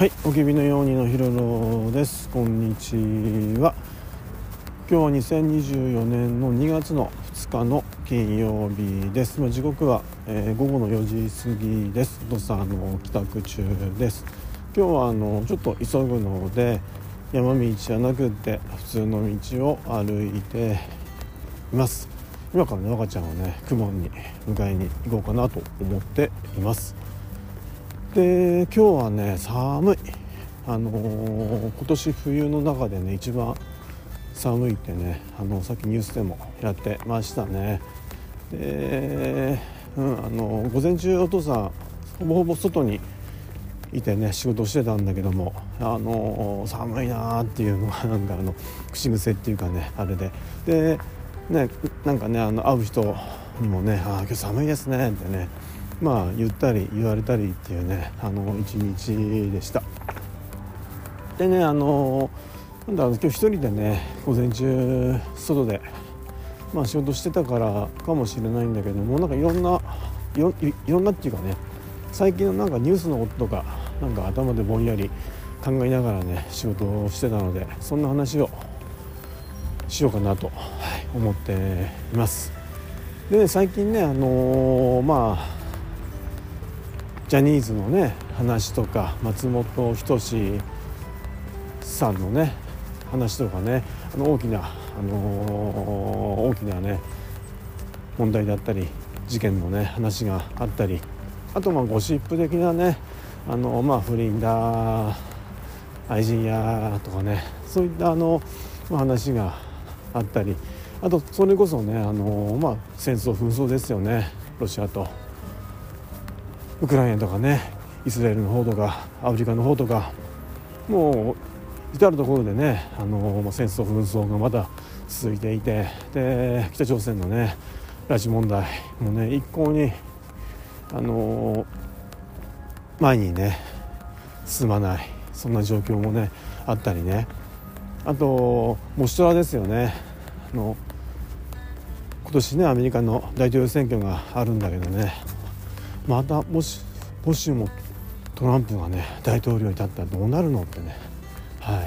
はいおきびのようにのひろろです。こんにちは。今日は2024年の2月の2日の金曜日です。時刻は、えー、午後の4時過ぎです。土佐の帰宅中です。今日はあのちょっと急ぐので山道じゃなくて普通の道を歩いています。今からね若ちゃんをね雲に迎えに行こうかなと思っています。で今日はね寒い。あのー、今年冬の中でね一番寒いってねあのさっきニュースでもやってましたね。で、うん、あの午前中お父さんほぼほぼ外にいてね仕事してたんだけどもあの寒いなーっていうのがなんかあの口癖っていうかねあれで。でねなんかねあの会う人にもね「あ今日寒いですね」ってね。まあ言ったり言われたりっていうねあの一日でした。でねあのなんだ今日一人でね午前中外でまあ仕事してたからかもしれないんだけどもなんかいろんないろんなっていうかね最近のなんかニュースのこととかなんか頭でぼんやり考えながらね仕事をしてたのでそんな話をしようかなと、思っています。でね最近ねあのー、まあジャニーズのね話とか松本人志さんのね話とかねあの大きな、あのー、大きなね問題だったり事件のね話があったりあとまあゴシップ的なねあのまあ不倫だ愛人やとかねそういったあの、ま、話があったりあとそれこそねあの、まあ、戦争紛争ですよねロシアと。ウクライナとかねイスラエルの方とかアフリカの方とかもう至る所でねあの戦争紛争がまだ続いていてで北朝鮮のね拉致問題もね一向にあの前にね進まない。そんな状況もねあったりね。あとモシトラですよね。あの今年ねアメリカの大統領選挙があるんだけどね。またもしもしもトランプがね大統領に立ったらどうなるのってね。は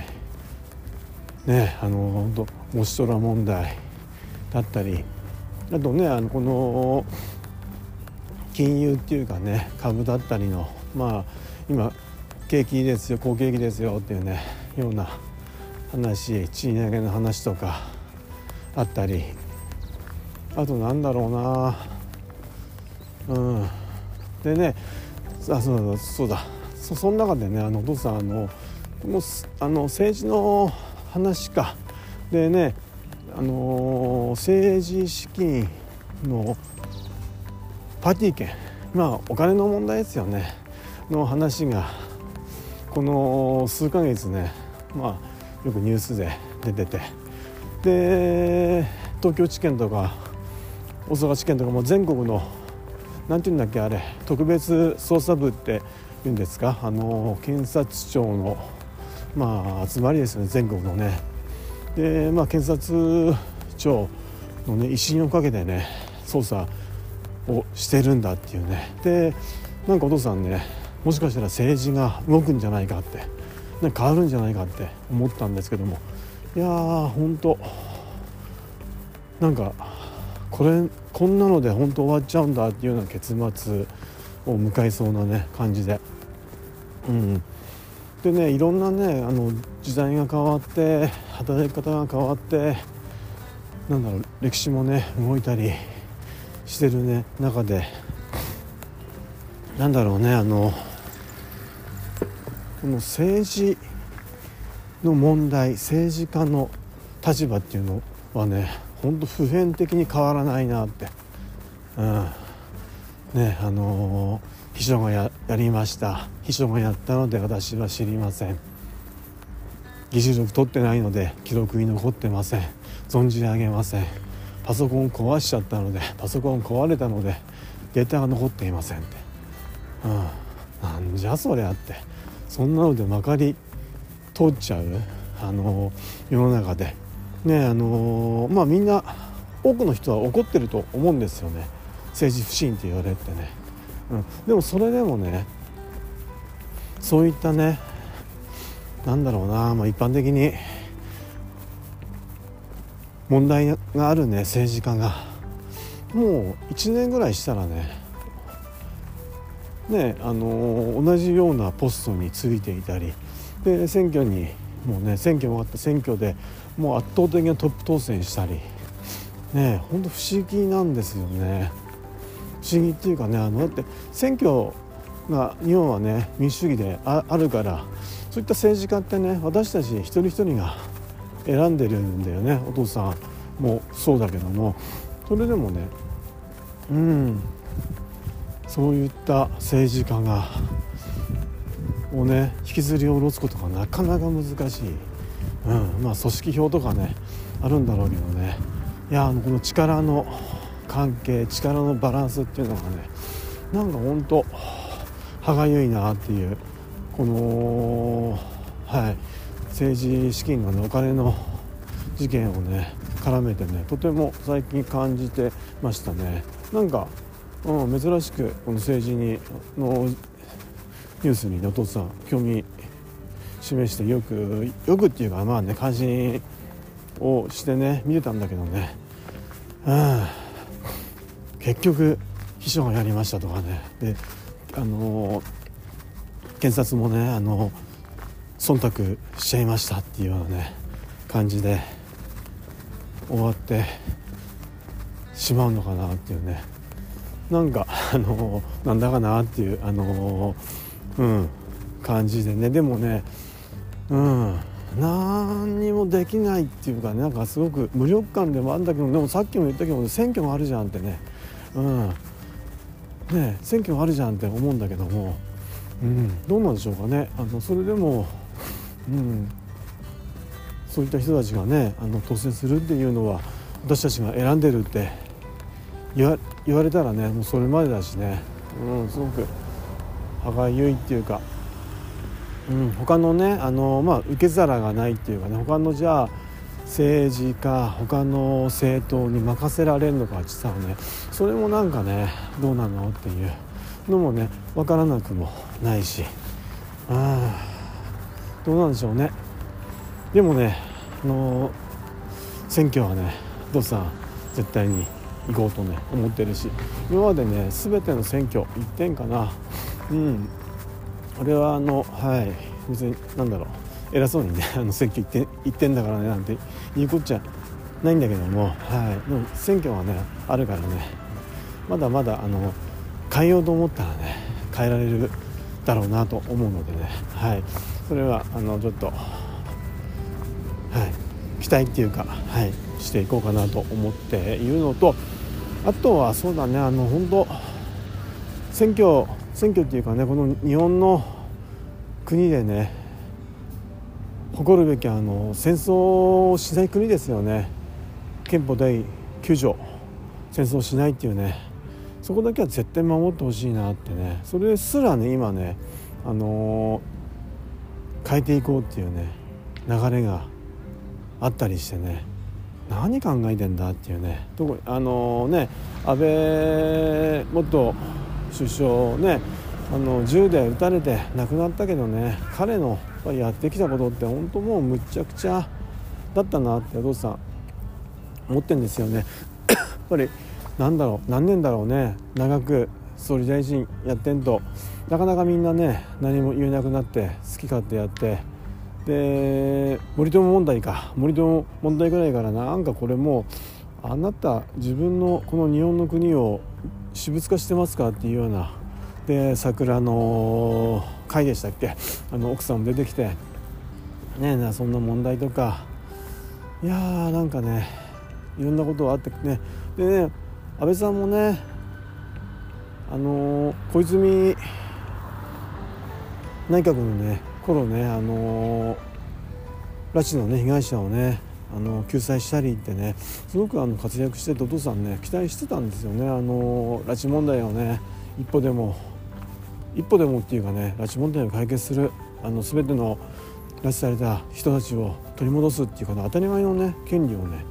い。ねあの本当モシトラ問題だったりあとねあのこの金融っていうかね株だったりのまあ今景気ですよ好景気ですよっていうねような話賃上げの話とかあったり。あとなんだろうな。うん。でねあそうだそうだ。そその中でねあのお父さんあのこのあの政治の話か。でねあの政治資金のパーティー券。まあお金の問題ですよね。の話がこの数ヶ月ねまあよくニュースで出てて。で東京地検とか大阪地検とかも全国の何て言うんだっけあれ。特別捜査部って言うんですか？あの検察庁のまあ集まりですよね全国のね。でまあ検察庁のね威信をかけてね捜査をしてるんだっていうね。でなんかお父さんねもしかしたら政治が動くんじゃないかって変わるんじゃないかって思ったんですけども。いやー本当なんかこれこんなので本当終わっちゃうんだっていうような結末を迎えそうなね感じで。うんでねいろんなねあの時代が変わって働き方が変わってなんだろう歴史もね動いたりしてるね中で。なんだろうねあのこの政治の問題政治家の立場っていうのはね本当普遍的に変わらないなって、うん、ねあのー、秘書がやりました。秘書がやったので私は知りません。議事録取ってないので記録に残ってません。存じ上げません。パソコン壊しちゃったのでパソコン壊れたのでデータが残っていませんって、うん、なんじゃそりゃって。そんなのでまかり通っちゃう？あの世の中で。ねあのまあみんな多くの人は怒ってると思うんですよね。政治不信って言われてね、うん、でもそれでもねそういったねなんだろうな、まあ、一般的に問題があるね政治家が。もう1年ぐらいしたらねねあの同じようなポストについていたりで選挙にもうね選挙もあった選挙でもう圧倒的なトップ当選したりね本当不思議なんですよね。不思議っていうかねあのだって選挙が日本はね民主主義であるからそういった政治家ってね私たち一人一人が選んでるんだよね。お父さんもそうだけども。それでもねうんそういった政治家がをね引きずり下ろすことがなかなか難しい、うん、まあ組織票とかねあるんだろうけどね。いやこの力の関係力のバランスっていうのがねなんかほんと歯がゆいなっていうこのはい政治資金の、ね、お金の事件をね絡めてねとても最近感じてましたね。なんか、うん、珍しくこの政治にのニュースに、ね、お父さん興味示してよくよくっていうかまあね関心をしてね見てたんだけどね、うん、結局秘書がやりましたとかね。であの検察もねあの忖度しちゃいましたっていうようなね感じで終わってしまうのかなっていうね。なんかあのなんだかなっていうあのうん感じでね。でもねうん。何にもできないっていうかねなんかすごく無力感でもあるんだけどでもさっきも言ったけど選挙があるじゃんってね。うん。ね選挙があるじゃんって思うんだけども、うん、どうなんでしょうかね。あのそれでも、うん、そういった人たちがねあの当選するっていうのは私たちが選んでるって言わ言われたらねもうそれまでだしね、うん、すごく歯がゆいっていうか、うん、他のねあの、まあ、受け皿がないっていうかね他のじゃあ政治か他の政党に任せられるのかって言ったらねそれもなんかねどうなのっていうのもね分からなくもないしあどうなんでしょうね。でもねあの選挙はねどうさん絶対に行こうとね思ってるし今までね全ての選挙1点かな。うん。俺はあのはい。別に何だろう。偉そうにねあの選挙行って行ってんだからねなんて言うこっちゃないんだけども、はい、でも選挙はねあるからね。まだまだあの変えようと思ったらね変えられるだろうなと思うのでね、はい、それはあのちょっと、はい、期待っていうか、はい、していこうかなと思っているのとあとはそうだねあの本当選挙選挙っていうかねこの日本の国でね誇るべきあの戦争をしない国ですよね。憲法第9条。戦争しないっていうね。そこだけは絶対守ってほしいなってね。それすらね今ねあのー、変えていこうっていうね流れがあったりしてね。何考えてんだっていうね。特にあのー、ね安倍元首相ねあの銃で撃たれて亡くなったけどね彼のやってきたことって本当もうむちゃくちゃだったなってお父さん思ってんですよね。やっぱりなんだろう何年だろうね長く総理大臣やってんとなかなかみんなね何も言えなくなって好き勝手やってで森友問題か森友問題ぐらいからなんかこれもあなた自分のこの日本の国を私物化してますか？っていうような。で桜の会でしたっけ？あの奥さんも出てきて。ねそんな問題とか。いやーなんかねいろんなことがあってね。でね安倍さんもねあの、小泉内閣のね頃ねあのー、拉致のね被害者をねあの救済したりってねすごくあの活躍しててお父さんね期待してたんですよね。あの拉致問題をね一歩でも一歩でもっていうかね拉致問題を解決するあの全ての拉致された人たちを取り戻すっていうか、ね、当たり前のね権利をね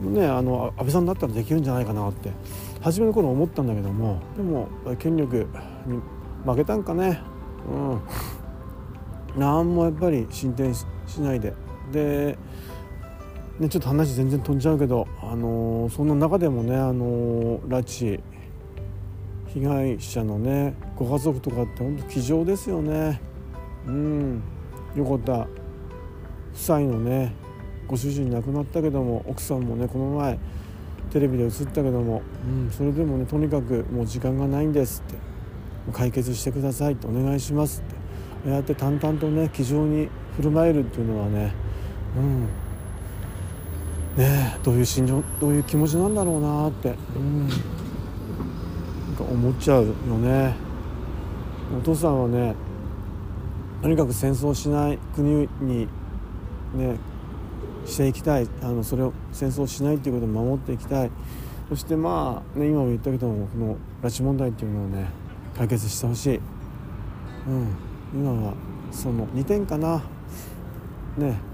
ねあの安倍さんだったらできるんじゃないかなって初めの頃思ったんだけどもでも権力に負けたんかね。うん。何もやっぱり進展しないで。で、ね、ちょっと話全然飛んじゃうけど、あのー、そんな中でもね、あのー、拉致被害者のねご家族とかって本当気丈ですよね。うん。横田夫妻のねご主人亡くなったけども奥さんもねこの前テレビで映ったけども、うん、それでもねとにかくもう時間がないんですって。解決してくださいってお願いしますって。ああやって淡々とね気丈に振る舞えるっていうのはねうん。ねどういう心情どういう気持ちなんだろうなって、うん、なんか思っちゃうよね。お父さんはねとにかく戦争しない国にねしていきたい。あのそれを戦争しないっていうことを守っていきたい。そしてまあ、ね、今も言ったけどもこの拉致問題っていうのをね解決してほしい、うん、今はその2点かな。ね。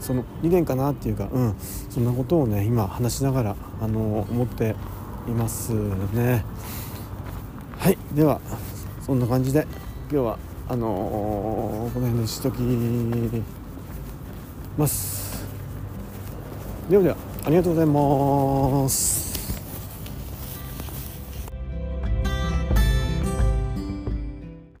その理念かなっていうか、うん、そんなことをね今話しながらあの思っていますね。はい。ではそんな感じで今日はあのー、この辺にしときます。ではではありがとうございます。